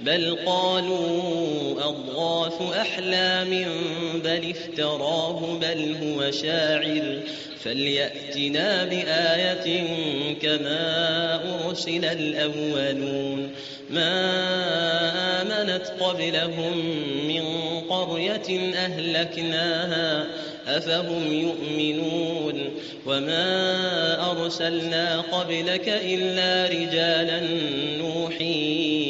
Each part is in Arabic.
بل قالوا أضغاث أحلام بل افتراه بل هو شاعر. فليأتنا بآية كما أرسل الأولون. ما آمنت قبلهم من قرية أهلكناها أفهم يؤمنون. وما أرسلنا قبلك إلا رجالا نوحي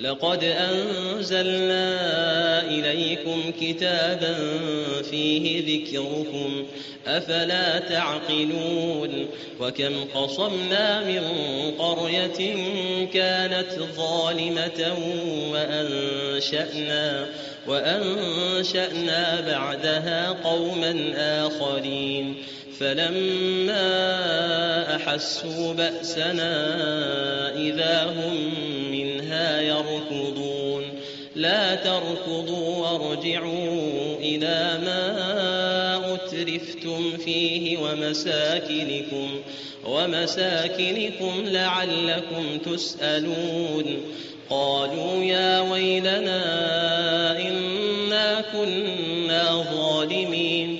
لقد أنزلنا إليكم كتابا فيه ذكركم أفلا تعقلون؟ وكم قصمنا من قرية كانت ظالمة وأنشأنا وأنشأنا بعدها قوما آخرين. فلما أحسوا بأسنا إذا هم منها يركضون لا تركضوا وارجعوا إلى ما أترفتم فيه ومساكنكم ومساكنكم لعلكم تسألون. قالوا يا ويلنا إنا كنا ظالمين.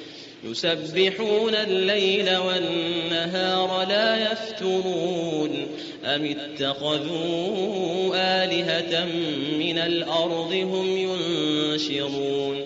يسبحون الليل والنهار لا يفترون. أم اتخذوا آلهة من الأرض هم ينشرون؟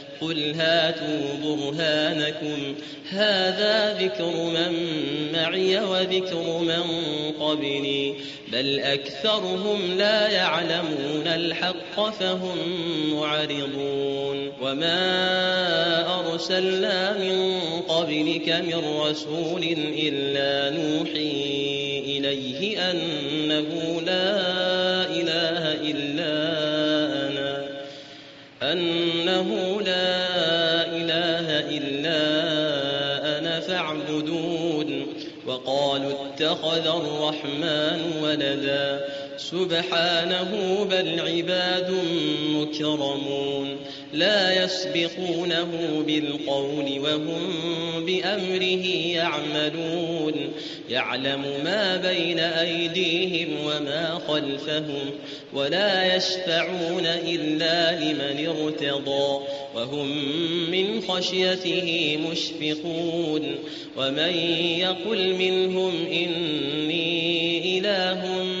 قل هاتوا برهانكم. هذا ذكر من معي وذكر من قبلي. بل أكثرهم لا يعلمون الحق فهم معرضون. وما أرسلنا من قبلك من رسول إلا نوحي إليه أنه لا إله إلا أنا. أنه لا إله إلا أنا فاعبدون. وقالوا اتخذ الرحمن ولدا. سبحانه بل عباد مكرمون لا يسبقونه بالقول وهم بأمره يعملون يعلم ما بين أيديهم وما خلفهم ولا يشفعون إلا لمن ارتضى وهم من خشيته مشفقون ومن يقل منهم إني إله من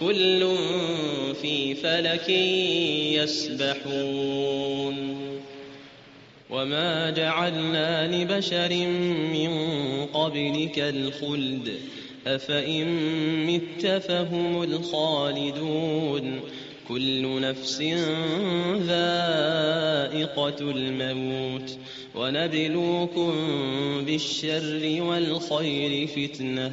كل في فلك يسبحون. وما جعلنا لبشر من قبلك الخلد. أفإن مت فهم الخالدون. كل نفس ذائقة الموت. ونبلوكم بالشر والخير فتنة.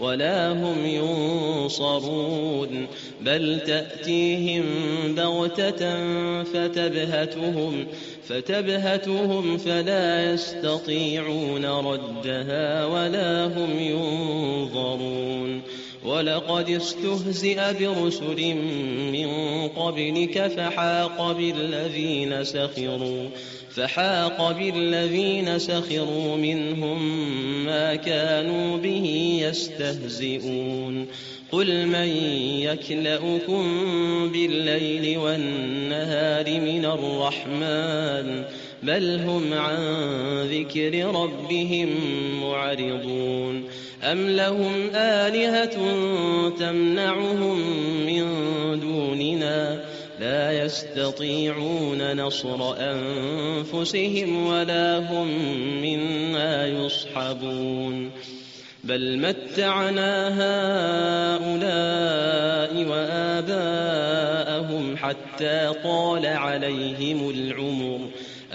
ولا هم ينصرون. بل تأتيهم بغتة فتبهتهم فتبهتهم فلا يستطيعون ردها ولا هم ينظرون. ولقد استهزئ برسل من قبلك فحاق بالذين سخروا فحاق بالذين سخروا منهم ما كانوا به يستهزئون. قل من يكلؤكم بالليل والنهار من الرحمن؟ بل هم عن ذكر ربهم معرضون. أم لهم آلهة تمنعهم من دوننا؟ لا يستطيعون نصر أنفسهم ولا هم منا يصحبون. بل متعنا هؤلاء وآباءهم حتى طال عليهم العمر.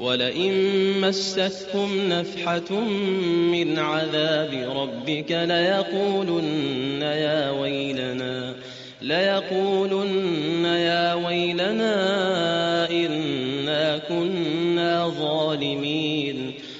ولئن مستكم نفحة من عذاب ربك ليقولن يا ويلنا ليقولن يا ويلنا إنا كنا ظالمين.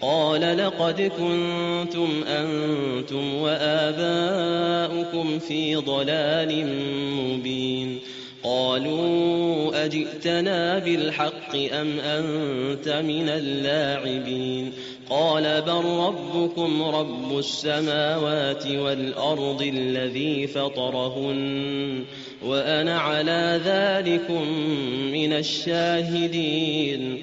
قال لقد كنتم أنتم وآباؤكم في ضلال مبين. قالوا أجئتنا بالحق أم أنت من اللاعبين؟ قال بل ربكم رب السماوات والأرض الذي فطرهن وأنا على ذلكم من الشاهدين.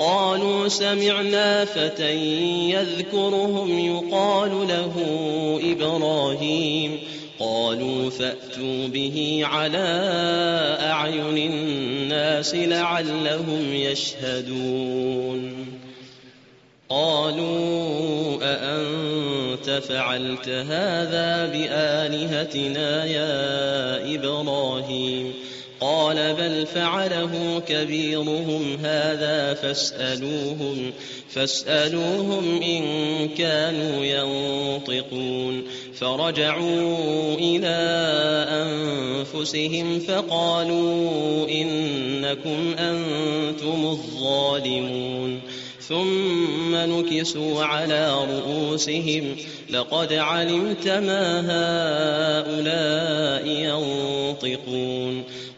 قالوا سمعنا فتى يذكرهم يقال له إبراهيم. قالوا فأتوا به على أعين الناس لعلهم يشهدون. قالوا أأنت فعلت هذا بآلهتنا يا إبراهيم؟ قال بل فعله كبيرهم هذا فاسألوهم فاسألوهم إن كانوا ينطقون. فرجعوا إلى أنفسهم فقالوا إنكم أنتم الظالمون. ثم نكسوا على رؤوسهم لقد علمت ما هؤلاء ينطقون.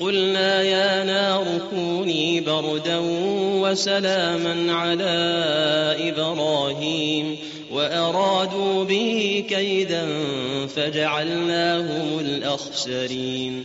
قلنا يا نار كوني بردا وسلاما على إبراهيم وأرادوا به كيدا فجعلناهم الأخسرين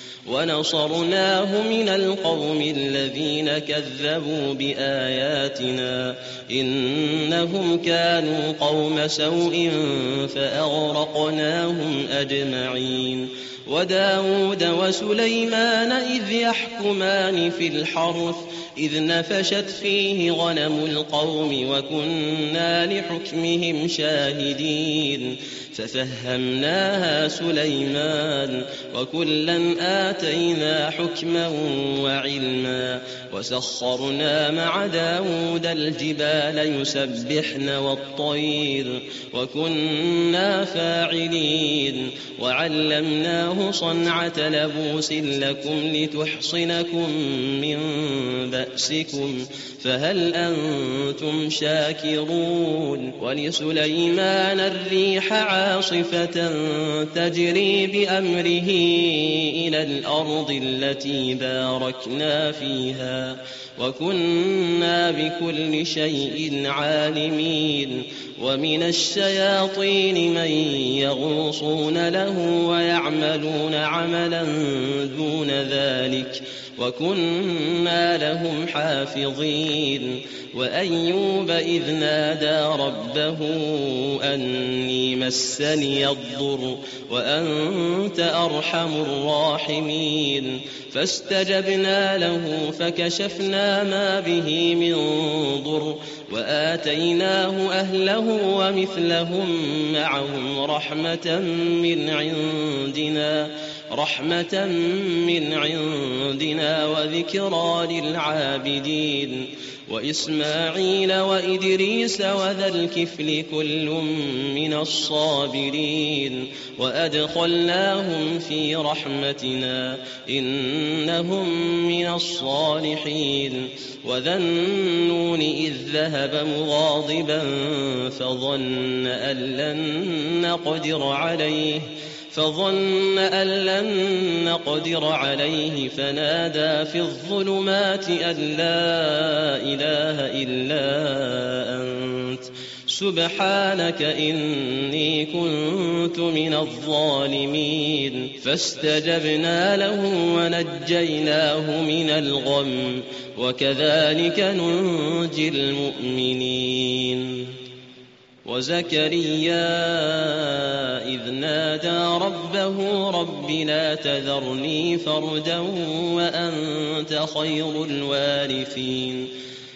ونصرناه من القوم الذين كذبوا بآياتنا إنهم كانوا قوم سوء فأغرقناهم أجمعين وداود وسليمان إذ يحكمان في الحرث إذ نفشت فيه غنم القوم وكنا لحكمهم شاهدين ففهمناها سليمان وكلا آتينا حكما وعلما وسخرنا مع داود الجبال يسبحن والطير وكنا فاعلين وعلمناه صنعة لبوس لكم لتحصنكم من بأسكم فهل أنتم شاكرون؟ ولسليمان الريح عاصفة تجري بأمره إلى الأرض التي باركنا فيها وكنا بكل شيء عالمين. ومن الشياطين من يغوصون له ويعملون عملا دون ذلك. وكنا لهم حافظين. وأيوب إذ نادى ربه أني مسني الضر وأنت أرحم الراحمين. فاستجبنا له فكشفنا ما به من ضر وآتيناه أهله ومثلهم معهم رحمة من عندنا. رحمة من عندنا وذكرى للعابدين. وإسماعيل وإدريس وذا الكفل كل من الصابرين. وأدخلناهم في رحمتنا إنهم من الصالحين. وذا النون إذ ذهب مغاضبا فظن أن لن نقدر عليه. فظن أن لن نقدر عليه فنادى في الظلمات أن لا إله إلا أنت. سبحانك إني كنت من الظالمين. فاستجبنا له ونجيناه من الغم وكذلك ننجي المؤمنين. وزكريا إذ نادى ربه رب لا تذرني فردا وأنت خير الوارثين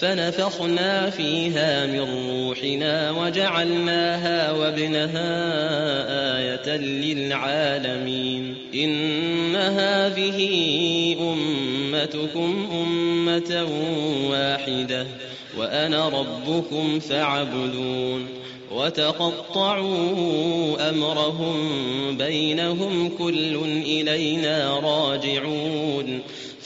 فنفخنا فيها من روحنا وجعلناها وابنها آية للعالمين. إن هذه أمتكم أمة واحدة وأنا ربكم فاعبدون. وتقطعوا أمرهم بينهم كل إلينا راجعون.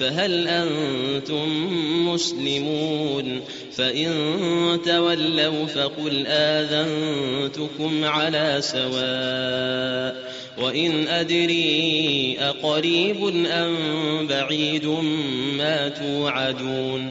فهل أنتم مسلمون فإن تولوا فقل آذنتكم على سواء وإن أدري أقريب أم بعيد ما توعدون